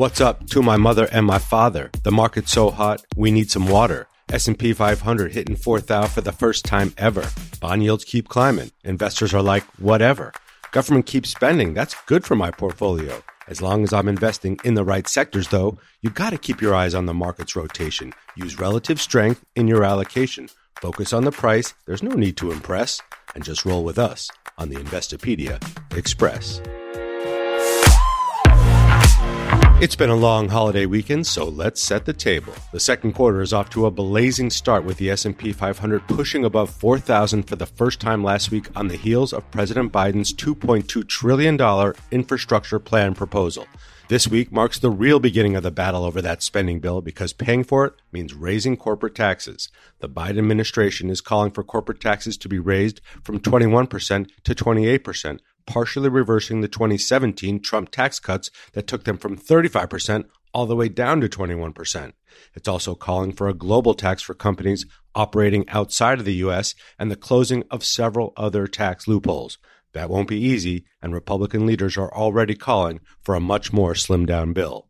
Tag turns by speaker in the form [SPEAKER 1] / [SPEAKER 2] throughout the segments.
[SPEAKER 1] What's up to my mother and my father? The market's so hot, we need some water. S&P 500 hitting 4,000 for the first time ever. Bond yields keep climbing. Investors are like, whatever. Government keeps spending. That's good for my portfolio. As long as I'm investing in the right sectors, though, you've got to keep your eyes on the market's rotation. Use relative strength in your allocation. Focus on the price. There's no need to impress. And just roll with us on the Investopedia Express. It's been a long holiday weekend, so let's set the table. The second quarter is off to a blazing start with the S&P 500 pushing above 4,000 for the first time last week on the heels of President Biden's 2.2 trillion dollar infrastructure plan proposal. This week marks the real beginning of the battle over that spending bill because paying for it means raising corporate taxes. The Biden administration is calling for corporate taxes to be raised from 21% to 28%, partially reversing the 2017 Trump tax cuts that took them from 35% all the way down to 21%. It's also calling for a global tax for companies operating outside of the U.S. and the closing of several other tax loopholes. That won't be easy, and Republican leaders are already calling for a much more slimmed down bill.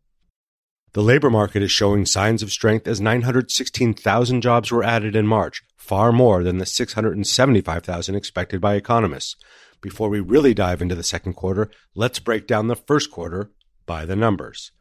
[SPEAKER 1] The labor market is showing signs of strength as 916,000 jobs were added in March, far more than the 675,000 expected by economists. Before we really dive into the second quarter, let's break down the first quarter by the numbers.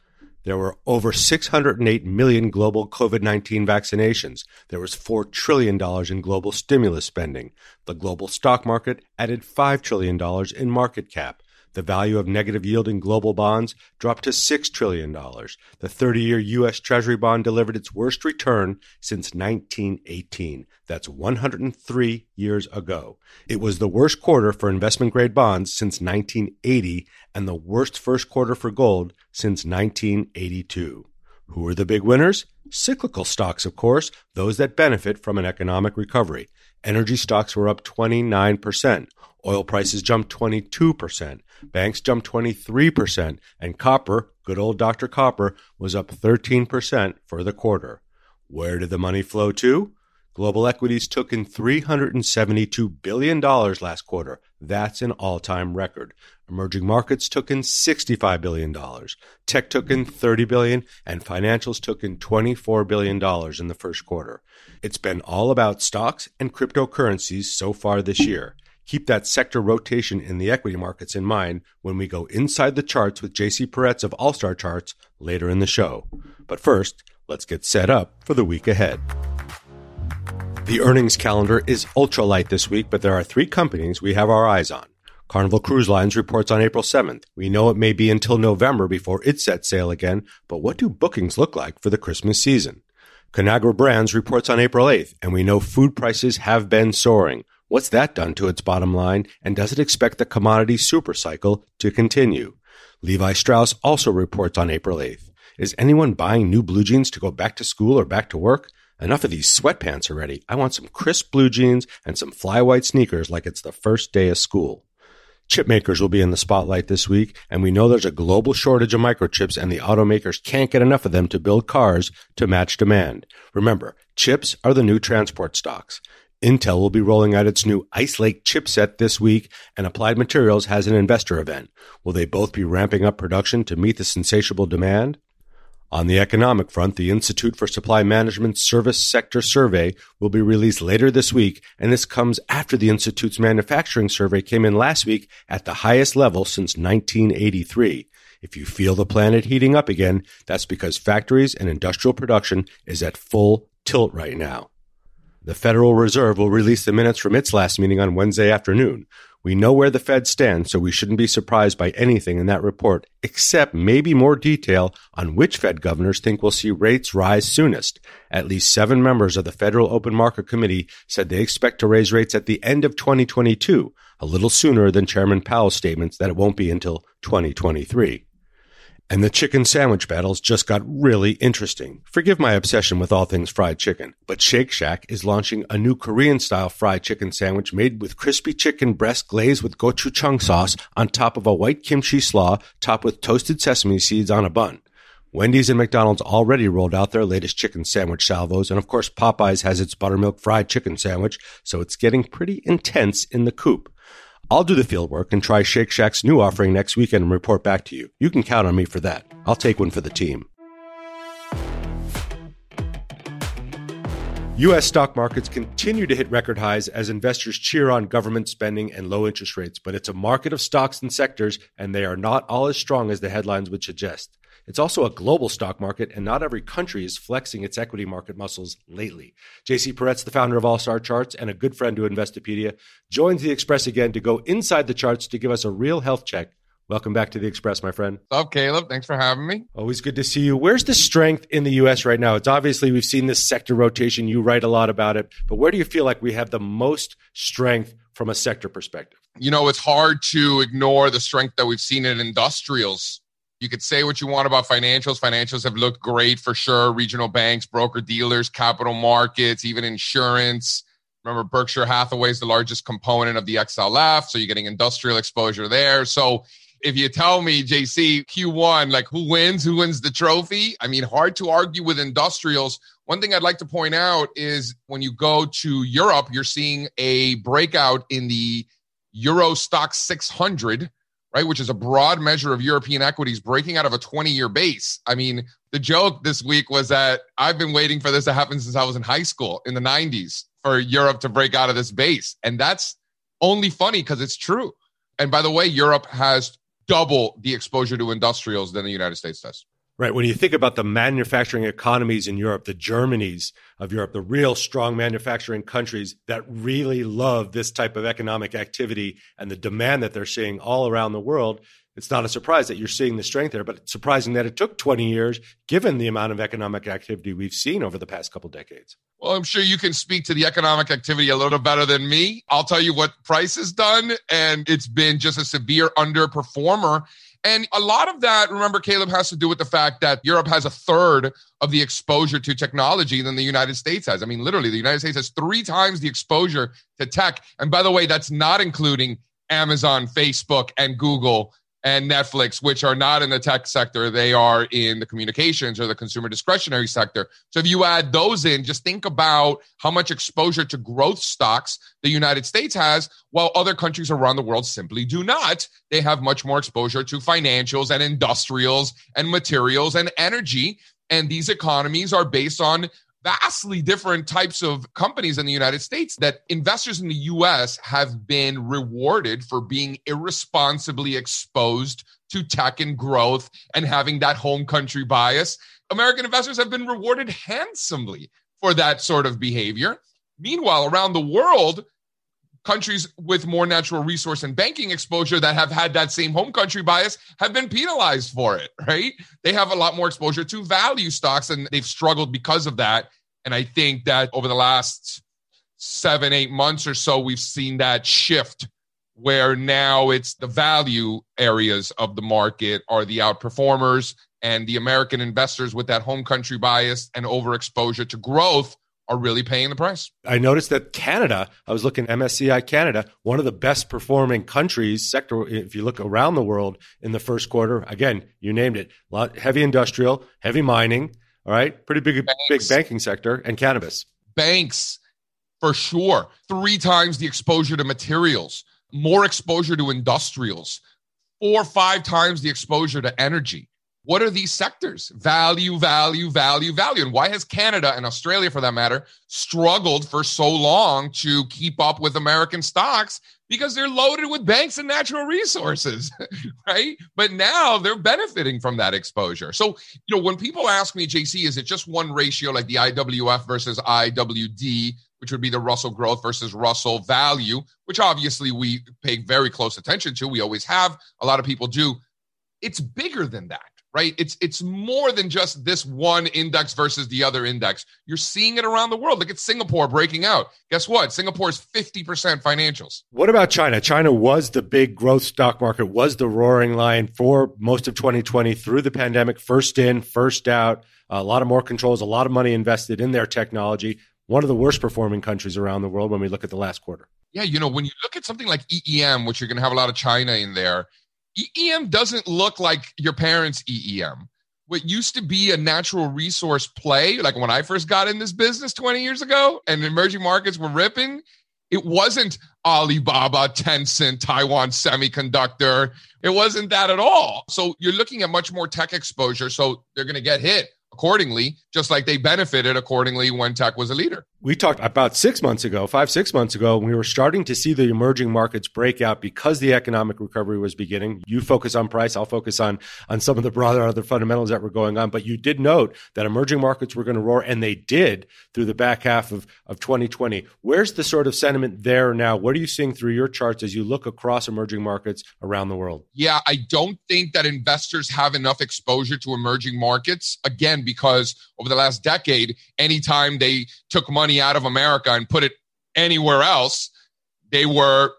[SPEAKER 1] There were over 608 million global COVID 19 vaccinations. There was $4 trillion in global stimulus spending. The global stock market added $5 trillion in market cap. The value of negative yielding global bonds dropped to $6 trillion. The 30 year U.S. Treasury bond delivered its worst return since 1918. That's 103 years ago. It was the worst quarter for investment grade bonds since 1980 and the worst first quarter for gold since 1982. Who are the big winners? Cyclical stocks, of course, those that benefit from an economic recovery. Energy stocks were up 29%. Oil prices jumped 22%. Banks jumped 23%. And copper, good old Dr. Copper, was up 13% for the quarter. Where did the money flow to? Global equities took in $372 billion last quarter. That's an all time record. Emerging markets took in $65 billion. Tech took in 30 billion, and financials took in $24 billion in the first quarter. It's been all about stocks and cryptocurrencies so far this year. Keep that sector rotation in the equity markets in mind when we go inside the charts with JC Parets of All Star Charts later in the show. But first, let's get set up for the week ahead. The earnings calendar is ultra light this week, but there are three companies we have our eyes on. Carnival Cruise Lines reports on April 7th. We know it may be until November before it sets sail again, but what do bookings look like for the Christmas season? Conagra Brands reports on April 8th, and we know food prices have been soaring. What's that done to its bottom line, and does it expect the commodity supercycle to continue? Levi Strauss also reports on April 8th. Is anyone buying new blue jeans to go back to school or back to work? Enough of these sweatpants already. I want some crisp blue jeans and some fly white sneakers like it's the first day of school. Chip makers will be in the spotlight this week, and we know there's a global shortage of microchips and the automakers can't get enough of them to build cars to match demand. Remember, chips are the new transport stocks. Intel will be rolling out its new Ice Lake chipset this week, and Applied Materials has an investor event. Will they both be ramping up production to meet this insatiable demand? On the economic front, the Institute for Supply Management's Service Sector Survey will be released later this week, and this comes after the Institute's manufacturing survey came in last week at the highest level since 1983. If you feel the planet heating up again, that's because factories and industrial production is at full tilt right now. The Federal Reserve will release the minutes from its last meeting on Wednesday afternoon. We know where the Fed stands, so we shouldn't be surprised by anything in that report, except maybe more detail on which Fed governors think we'll see rates rise soonest. At least seven members of the Federal Open Market Committee said they expect to raise rates at the end of 2022, a little sooner than Chairman Powell's statements that it won't be until 2023. And the chicken sandwich battles just got really interesting. Forgive my obsession with all things fried chicken, but Shake Shack is launching a new Korean style fried chicken sandwich made with crispy chicken breast glazed with gochujang sauce on top of a white kimchi slaw topped with toasted sesame seeds on a bun. Wendy's and McDonald's already rolled out their latest chicken sandwich salvos, and of course Popeyes has its buttermilk fried chicken sandwich, so it's getting pretty intense in the coop. I'll do the field work and try Shake Shack's new offering next weekend and report back to you. You can count on me for that. I'll take one for the team. U.S. stock markets continue to hit record highs as investors cheer on government spending and low interest rates, but it's a market of stocks and sectors, and they are not all as strong as the headlines would suggest. It's also a global stock market, and not every country is flexing its equity market muscles lately. JC Parets, the founder of All Star Charts and a good friend to Investopedia, joins the Express again to go inside the charts to give us a real health check Welcome back to the Express, my friend.
[SPEAKER 2] What's up, Caleb? Thanks for having me.
[SPEAKER 1] Always good to see you. Where's the strength in the U.S. right now? It's obviously we've seen this sector rotation. You write a lot about it, but where do you feel like we have the most strength from a sector perspective?
[SPEAKER 2] You know, it's hard to ignore the strength that we've seen in industrials. You could say what you want about financials. Financials have looked great for sure. Regional banks, broker dealers, capital markets, even insurance. Remember, Berkshire Hathaway is the largest component of the XLF, so you're getting industrial exposure there. So if you tell me, JC, Q1, like who wins, who wins the trophy? I mean, hard to argue with industrials. One thing I'd like to point out is when you go to Europe, you're seeing a breakout in the Euro Stoxx 600, right, which is a broad measure of European equities breaking out of a 20 year base. I mean, the joke this week was that I've been waiting for this to happen since I was in high school in the 90s for Europe to break out of this base. And that's only funny because it's true. And by the way, Europe has double the exposure to industrials than the United States does.
[SPEAKER 1] Right. When you think about the manufacturing economies in Europe, the Germanys of Europe, the real strong manufacturing countries that really love this type of economic activity and the demand that they're seeing all around the world, it's not a surprise that you're seeing the strength there, but it's surprising that it took 20 years given the amount of economic activity we've seen over the past couple decades.
[SPEAKER 2] Well, I'm sure you can speak to the economic activity a little better than me. I'll tell you what price has done, and it's been just a severe underperformer. And a lot of that, remember, Caleb, has to do with the fact that Europe has a third of the exposure to technology than the United States has. I mean, literally, the United States has three times the exposure to tech. And by the way, that's not including Amazon, Facebook, and Google and Netflix, which are not in the tech sector, they are in the communications or the consumer discretionary sector. So if you add those in, just think about how much exposure to growth stocks the United States has, while other countries around the world simply do not. They have much more exposure to financials and industrials and materials and energy. And these economies are based on vastly different types of companies in the United States that investors in the US have been rewarded for being irresponsibly exposed to tech and growth and having that home country bias. American investors have been rewarded handsomely for that sort of behavior. Meanwhile, around the world, countries with more natural resource and banking exposure that have had that same home country bias have been penalized for it, right? They have a lot more exposure to value stocks and they've struggled because of that. And I think that over the last seven, eight months or so, we've seen that shift where now it's the value areas of the market are the outperformers and the American investors with that home country bias and overexposure to growth are really paying the price.
[SPEAKER 1] I noticed that Canada, I was looking MSCI Canada, one of the best performing countries sector if you look around the world in the first quarter. Again, you named it. Lot, heavy industrial, heavy mining, all right? Pretty big Banks. big banking sector and cannabis.
[SPEAKER 2] Banks for sure. 3 times the exposure to materials, more exposure to industrials, 4 or 5 times the exposure to energy. What are these sectors? Value, value, value, value. And why has Canada and Australia, for that matter, struggled for so long to keep up with American stocks? Because they're loaded with banks and natural resources, right? But now they're benefiting from that exposure. So, you know, when people ask me, JC, is it just one ratio like the IWF versus IWD, which would be the Russell growth versus Russell value, which obviously we pay very close attention to. We always have. A lot of people do. It's bigger than that right? It's it's more than just this one index versus the other index. You're seeing it around the world. Look at Singapore breaking out. Guess what? Singapore is 50% financials.
[SPEAKER 1] What about China? China was the big growth stock market, was the roaring lion for most of 2020 through the pandemic, first in, first out. A lot of more controls, a lot of money invested in their technology. One of the worst performing countries around the world when we look at the last quarter.
[SPEAKER 2] Yeah, you know, when you look at something like EEM, which you're going to have a lot of China in there, EEM doesn't look like your parents' EEM. What used to be a natural resource play, like when I first got in this business 20 years ago and emerging markets were ripping, It wasn't Alibaba, Tencent, Taiwan Semiconductor. It wasn't that at all. So you're looking at much more tech exposure. So they're going to get hit accordingly, just like they benefited accordingly when tech was a leader.
[SPEAKER 1] We talked about six months ago, five, six months ago, we were starting to see the emerging markets break out because the economic recovery was beginning. You focus on price, I'll focus on, on some of the broader other fundamentals that were going on. But you did note that emerging markets were going to roar, and they did through the back half of, of 2020. Where's the sort of sentiment there now? What are you seeing through your charts as you look across emerging markets around the world?
[SPEAKER 2] Yeah, I don't think that investors have enough exposure to emerging markets. Again, because over the last decade, anytime they took money out of America and put it anywhere else, they were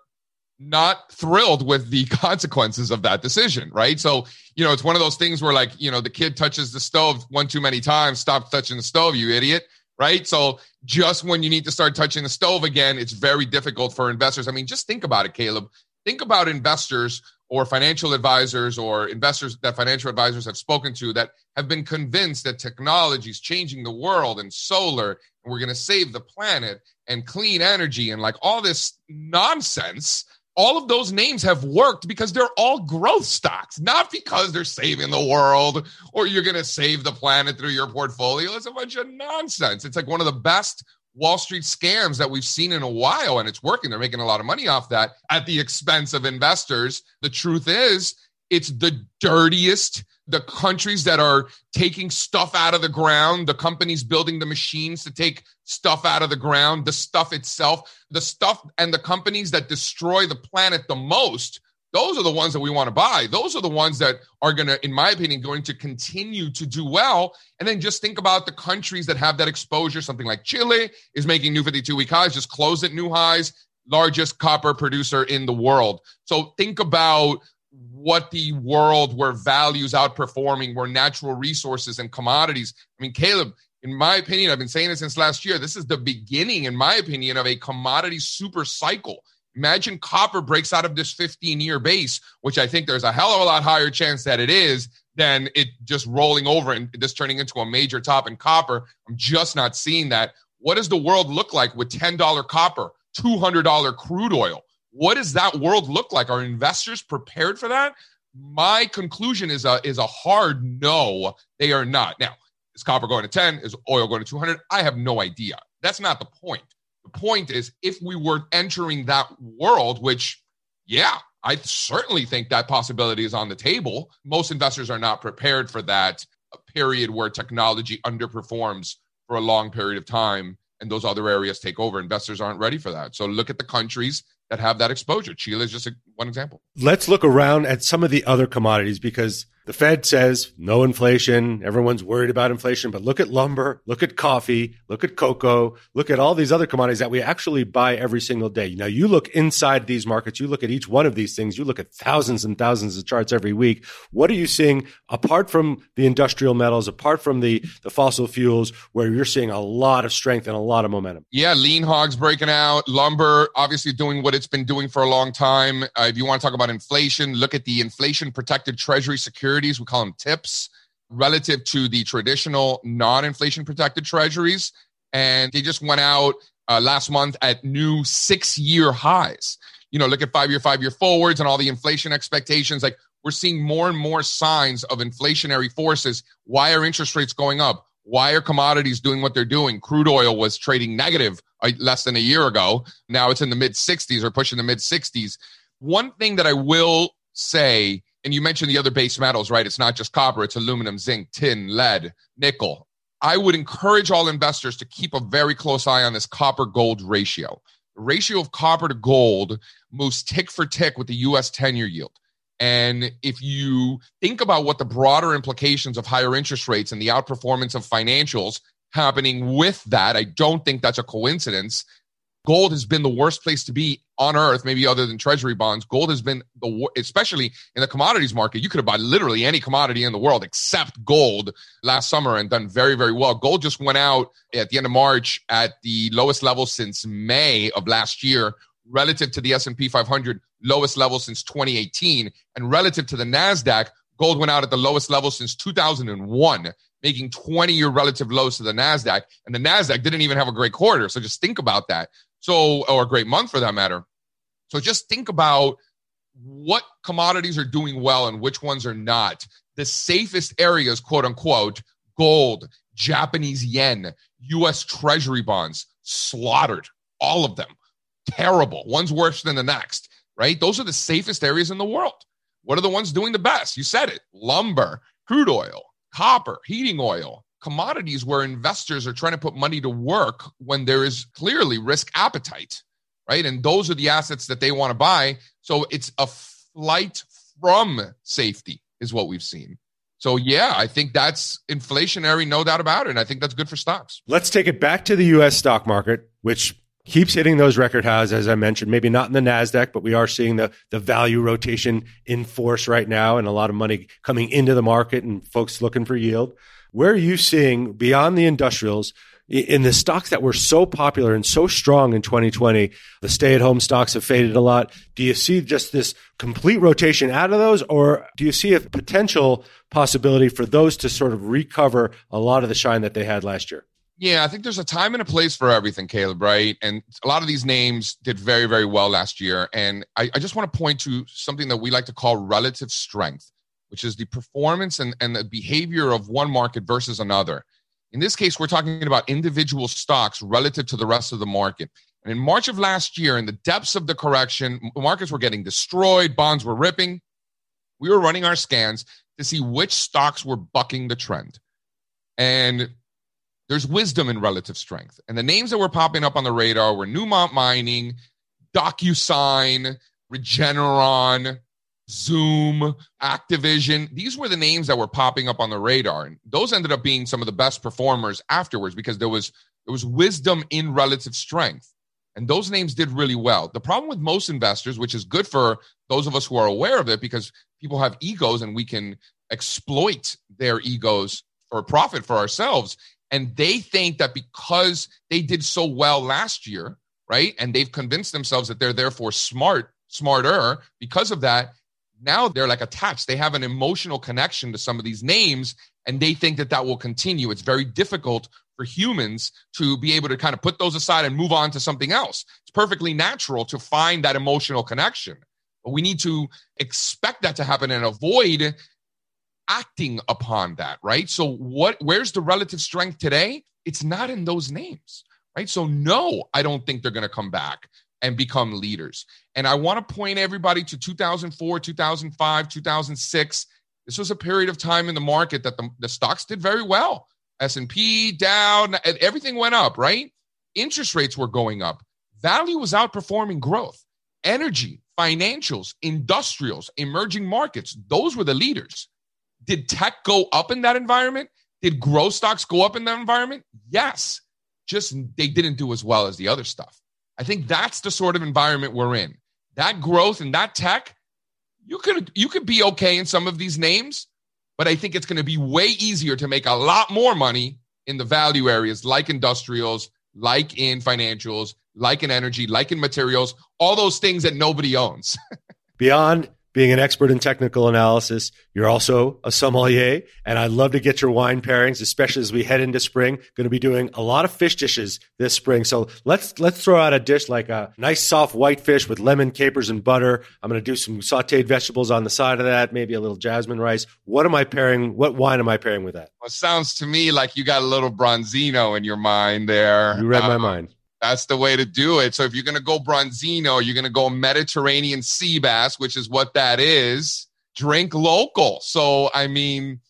[SPEAKER 2] not thrilled with the consequences of that decision, right? So, you know, it's one of those things where, like, you know, the kid touches the stove one too many times, stop touching the stove, you idiot, right? So, just when you need to start touching the stove again, it's very difficult for investors. I mean, just think about it, Caleb. Think about investors or financial advisors or investors that financial advisors have spoken to that have been convinced that technology is changing the world and solar and we're going to save the planet and clean energy and like all this nonsense all of those names have worked because they're all growth stocks, not because they're saving the world or you're going to save the planet through your portfolio. It's a bunch of nonsense. It's like one of the best Wall Street scams that we've seen in a while, and it's working. They're making a lot of money off that at the expense of investors. The truth is, it's the dirtiest. The countries that are taking stuff out of the ground, the companies building the machines to take stuff out of the ground, the stuff itself, the stuff and the companies that destroy the planet the most those are the ones that we want to buy. Those are the ones that are going to, in my opinion, going to continue to do well. And then just think about the countries that have that exposure. Something like Chile is making new 52 week highs, just closed at new highs, largest copper producer in the world. So think about what the world where values outperforming, where natural resources and commodities. I mean, Caleb, in my opinion, I've been saying it since last year. This is the beginning, in my opinion, of a commodity super cycle. Imagine copper breaks out of this 15 year base, which I think there's a hell of a lot higher chance that it is than it just rolling over and just turning into a major top in copper. I'm just not seeing that. What does the world look like with $10 copper, $200 crude oil? What does that world look like? Are investors prepared for that? My conclusion is a is a hard no. They are not. Now, is copper going to 10? Is oil going to 200? I have no idea. That's not the point. Point is, if we were entering that world, which, yeah, I certainly think that possibility is on the table. Most investors are not prepared for that period where technology underperforms for a long period of time and those other areas take over. Investors aren't ready for that. So look at the countries that have that exposure. Chile is just a, one example.
[SPEAKER 1] Let's look around at some of the other commodities because the Fed says no inflation. Everyone's worried about inflation, but look at lumber, look at coffee, look at cocoa, look at all these other commodities that we actually buy every single day. Now, you look inside these markets, you look at each one of these things, you look at thousands and thousands of charts every week. What are you seeing apart from the industrial metals, apart from the, the fossil fuels, where you're seeing a lot of strength and a lot of momentum?
[SPEAKER 2] Yeah, lean hogs breaking out, lumber obviously doing what it's been doing for a long time. Uh, if you want to talk about inflation, look at the inflation protected treasury security securities, we call them TIPS, relative to the traditional non inflation protected treasuries. And they just went out uh, last month at new six year highs. You know, look at five year, five year forwards and all the inflation expectations. Like we're seeing more and more signs of inflationary forces. Why are interest rates going up? Why are commodities doing what they're doing? Crude oil was trading negative uh, less than a year ago. Now it's in the mid 60s or pushing the mid 60s. One thing that I will say and you mentioned the other base metals, right? It's not just copper, it's aluminum, zinc, tin, lead, nickel. I would encourage all investors to keep a very close eye on this copper gold ratio. The ratio of copper to gold moves tick for tick with the US 10 year yield. And if you think about what the broader implications of higher interest rates and the outperformance of financials happening with that, I don't think that's a coincidence gold has been the worst place to be on earth, maybe other than treasury bonds. Gold has been the especially in the commodities market. You could have bought literally any commodity in the world except gold last summer and done very, very well. Gold just went out at the end of March at the lowest level since May of last year, relative to the S&P 500, lowest level since 2018, and relative to the Nasdaq, gold went out at the lowest level since 2001 making 20 year relative lows to the NASDAQ. And the NASDAQ didn't even have a great quarter. So just think about that. So, or a great month for that matter. So just think about what commodities are doing well and which ones are not. The safest areas, quote unquote, gold, Japanese yen, US treasury bonds, slaughtered, all of them. Terrible. One's worse than the next, right? Those are the safest areas in the world. What are the ones doing the best? You said it lumber, crude oil, copper, heating oil, commodities where investors are trying to put money to work when there is clearly risk appetite, right? And those are the assets that they want to buy. So it's a flight from safety, is what we've seen. So yeah, I think that's inflationary, no doubt about it. And I think that's good for stocks.
[SPEAKER 1] Let's take it back to the US stock market, which keeps hitting those record highs, as I mentioned. Maybe not in the Nasdaq, but we are seeing the the value rotation in force right now, and a lot of money coming into the market, and folks looking for yield. Where are you seeing beyond the industrials? In the stocks that were so popular and so strong in 2020, the stay at home stocks have faded a lot. Do you see just this complete rotation out of those, or do you see a potential possibility for those to sort of recover a lot of the shine that they had last year?
[SPEAKER 2] Yeah, I think there's a time and a place for everything, Caleb, right? And a lot of these names did very, very well last year. And I, I just want to point to something that we like to call relative strength, which is the performance and, and the behavior of one market versus another. In this case, we're talking about individual stocks relative to the rest of the market. And in March of last year, in the depths of the correction, markets were getting destroyed, bonds were ripping. We were running our scans to see which stocks were bucking the trend. And there's wisdom in relative strength. And the names that were popping up on the radar were Newmont Mining, DocuSign, Regeneron, Zoom, Activision. These were the names that were popping up on the radar. And those ended up being some of the best performers afterwards because there was there was wisdom in relative strength. And those names did really well. The problem with most investors, which is good for those of us who are aware of it because people have egos and we can exploit their egos for profit for ourselves, and they think that because they did so well last year, right? And they've convinced themselves that they're therefore smart, smarter because of that. Now they're like attached. They have an emotional connection to some of these names and they think that that will continue. It's very difficult for humans to be able to kind of put those aside and move on to something else. It's perfectly natural to find that emotional connection. But we need to expect that to happen and avoid acting upon that, right? So what where's the relative strength today? It's not in those names, right? So no, I don't think they're going to come back and become leaders. And I want to point everybody to 2004, 2005, 2006. This was a period of time in the market that the, the stocks did very well. S&P down, everything went up, right? Interest rates were going up. Value was outperforming growth. Energy, financials, industrials, emerging markets, those were the leaders. Did tech go up in that environment? Did growth stocks go up in that environment? Yes. Just they didn't do as well as the other stuff. I think that's the sort of environment we're in. That growth and that tech, you could you could be okay in some of these names, but I think it's going to be way easier to make a lot more money in the value areas like industrials, like in financials, like in energy, like in materials, all those things that nobody owns.
[SPEAKER 1] Beyond being an expert in technical analysis. You're also a sommelier, and I'd love to get your wine pairings, especially as we head into spring. Going to be doing a lot of fish dishes this spring. So let's let's throw out a dish like a nice soft white fish with lemon, capers, and butter. I'm going to do some sautéed vegetables on the side of that, maybe a little jasmine rice. What am I pairing? What wine am I pairing with that?
[SPEAKER 2] Well, it sounds to me like you got a little bronzino in your mind there.
[SPEAKER 1] You read my um, mind.
[SPEAKER 2] That's the way to do it. So if you're going to go Bronzino, you're going to go Mediterranean sea bass, which is what that is. Drink local. So, I mean,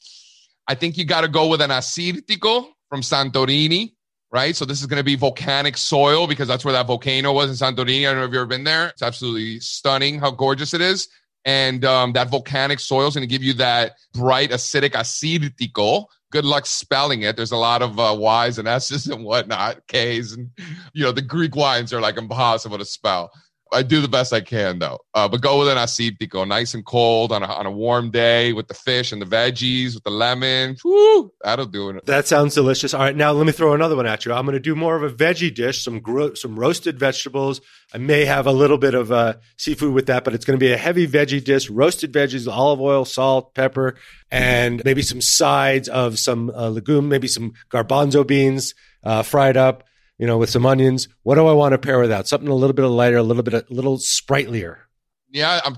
[SPEAKER 2] I think you got to go with an Assyrtiko from Santorini, right? So this is going to be volcanic soil because that's where that volcano was in Santorini. I don't know if you've ever been there. It's absolutely stunning how gorgeous it is. And um, that volcanic soil is going to give you that bright acidic Assyrtiko good luck spelling it. There's a lot of uh, Y's and S's and whatnot, K's, and you know the Greek wines are like impossible to spell. I do the best I can though. Uh, but go with an Assyrtiko, nice and cold on a, on a warm day with the fish and the veggies with the lemon. Woo, that'll do it.
[SPEAKER 1] That sounds delicious. All right, now let me throw another one at you. I'm going to do more of a veggie dish, some gro- some roasted vegetables. I may have a little bit of uh, seafood with that, but it's going to be a heavy veggie dish, roasted veggies, olive oil, salt, pepper, and maybe some sides of some uh, legume, maybe some garbanzo beans uh, fried up you know, with some onions. What do I want to pair with that? Something a little bit lighter, a little bit, a little sprightlier.
[SPEAKER 2] Yeah, I'm.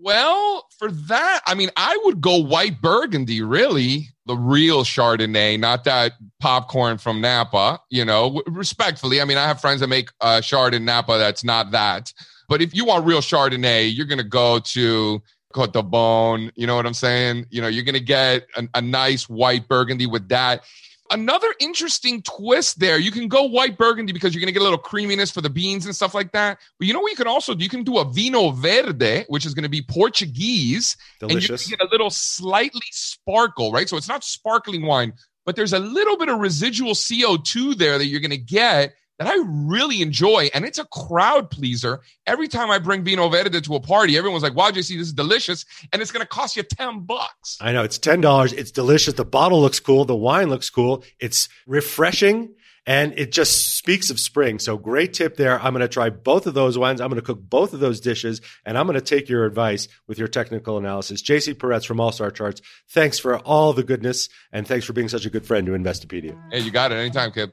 [SPEAKER 2] Well, for that, I mean, I would go white burgundy, really, the real Chardonnay, not that popcorn from Napa. You know, respectfully, I mean, I have friends that make uh, Chard in Napa that's not that. But if you want real Chardonnay, you're gonna go to Côte de Beaune. You know what I'm saying? You know, you're gonna get a, a nice white burgundy with that. Another interesting twist there. You can go white burgundy because you're going to get a little creaminess for the beans and stuff like that. But you know what you can also do? You can do a vinho verde, which is going to be Portuguese.
[SPEAKER 1] Delicious.
[SPEAKER 2] And you get a little slightly sparkle, right? So it's not sparkling wine, but there's a little bit of residual CO2 there that you're going to get that I really enjoy. And it's a crowd pleaser. Every time I bring Vinho Verde to a party, everyone's like, wow, JC, this is delicious. And it's going to cost you 10 bucks.
[SPEAKER 1] I know it's $10. It's delicious. The bottle looks cool. The wine looks cool. It's refreshing and it just speaks of spring. So great tip there. I'm going to try both of those wines. I'm going to cook both of those dishes and I'm going to take your advice with your technical analysis. JC Parets from All Star Charts. Thanks for all the goodness and thanks for being such a good friend to Investopedia.
[SPEAKER 2] Hey, you got it anytime, kid.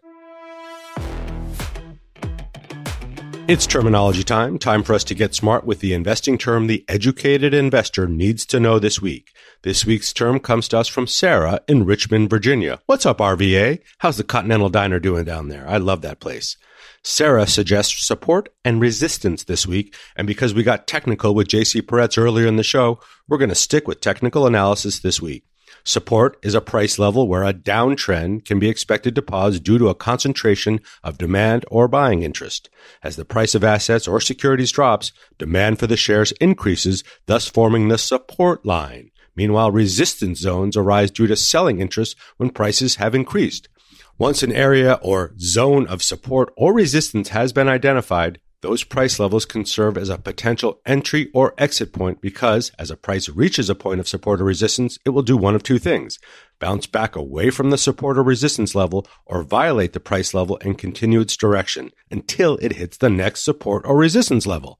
[SPEAKER 1] It's terminology time. Time for us to get smart with the investing term the educated investor needs to know this week. This week's term comes to us from Sarah in Richmond, Virginia. What's up, RVA? How's the Continental Diner doing down there? I love that place. Sarah suggests support and resistance this week, and because we got technical with JC Parets earlier in the show, we're going to stick with technical analysis this week. Support is a price level where a downtrend can be expected to pause due to a concentration of demand or buying interest. As the price of assets or securities drops, demand for the shares increases, thus forming the support line. Meanwhile, resistance zones arise due to selling interest when prices have increased. Once an area or zone of support or resistance has been identified, those price levels can serve as a potential entry or exit point because as a price reaches a point of support or resistance, it will do one of two things. Bounce back away from the support or resistance level or violate the price level and continue its direction until it hits the next support or resistance level.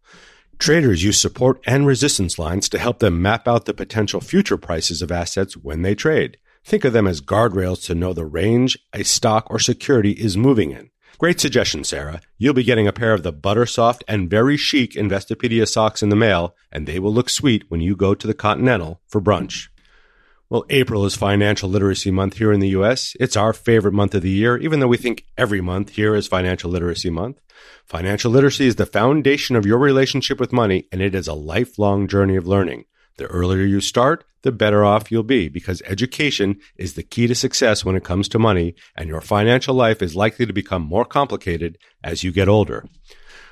[SPEAKER 1] Traders use support and resistance lines to help them map out the potential future prices of assets when they trade. Think of them as guardrails to know the range a stock or security is moving in. Great suggestion, Sarah. You'll be getting a pair of the butter soft and very chic Investopedia socks in the mail, and they will look sweet when you go to the Continental for brunch. Well, April is Financial Literacy Month here in the US. It's our favorite month of the year, even though we think every month here is Financial Literacy Month. Financial literacy is the foundation of your relationship with money, and it is a lifelong journey of learning. The earlier you start, the better off you'll be because education is the key to success when it comes to money, and your financial life is likely to become more complicated as you get older.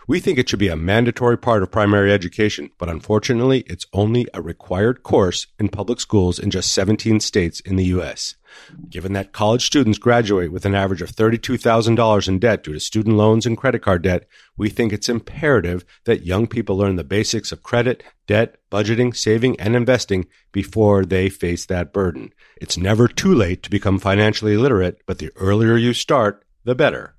[SPEAKER 1] We think it should be a mandatory part of primary education, but unfortunately, it's only a required course in public schools in just 17 states in the U.S. Given that college students graduate with an average of $32,000 in debt due to student loans and credit card debt, we think it's imperative that young people learn the basics of credit, debt, budgeting, saving, and investing before they face that burden. It's never too late to become financially literate, but the earlier you start, the better.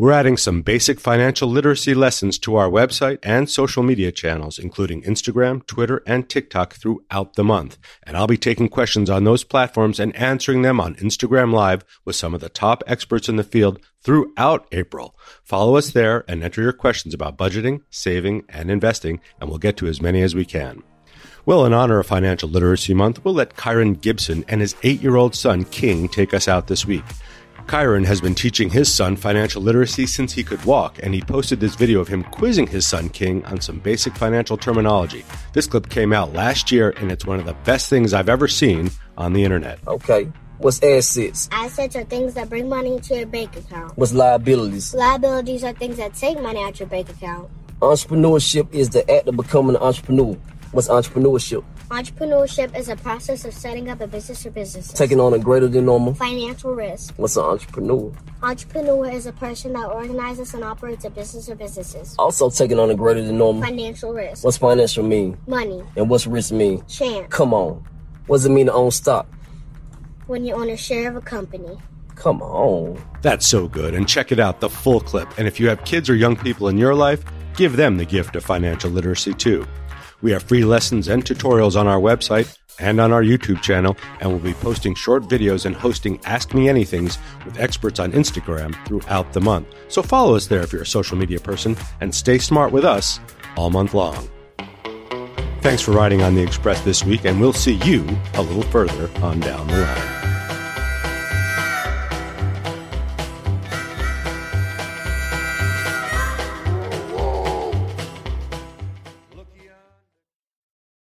[SPEAKER 1] We're adding some basic financial literacy lessons to our website and social media channels, including Instagram, Twitter, and TikTok throughout the month. And I'll be taking questions on those platforms and answering them on Instagram Live with some of the top experts in the field throughout April. Follow us there and enter your questions about budgeting, saving, and investing, and we'll get to as many as we can. Well, in honor of Financial Literacy Month, we'll let Kyron Gibson and his eight year old son, King, take us out this week. Kyron has been teaching his son financial literacy since he could walk, and he posted this video of him quizzing his son King on some basic financial terminology. This clip came out last year, and it's one of the best things I've ever seen on the internet.
[SPEAKER 3] Okay. What's assets?
[SPEAKER 4] Assets are things that bring money into your bank account.
[SPEAKER 3] What's liabilities?
[SPEAKER 4] Liabilities are things that take money out of your bank account.
[SPEAKER 3] Entrepreneurship is the act of becoming an entrepreneur. What's entrepreneurship?
[SPEAKER 4] Entrepreneurship is a process of setting up a business or businesses.
[SPEAKER 3] Taking on a greater than normal.
[SPEAKER 4] Financial risk.
[SPEAKER 3] What's an entrepreneur?
[SPEAKER 4] Entrepreneur is a person that organizes and operates a business or businesses.
[SPEAKER 3] Also taking on a greater than normal.
[SPEAKER 4] Financial risk.
[SPEAKER 3] What's financial mean?
[SPEAKER 4] Money.
[SPEAKER 3] And what's risk mean?
[SPEAKER 4] Chance.
[SPEAKER 3] Come on. What does it mean to own stock?
[SPEAKER 4] When you own a share of a company.
[SPEAKER 3] Come on.
[SPEAKER 1] That's so good. And check it out, the full clip. And if you have kids or young people in your life, give them the gift of financial literacy too. We have free lessons and tutorials on our website, and on our YouTube channel, and we'll be posting short videos and hosting Ask Me Anythings with experts on Instagram throughout the month. So follow us there if you're a social media person, and stay smart with us all month long. Thanks for riding on the Express this week, and we'll see you a little further on down the line.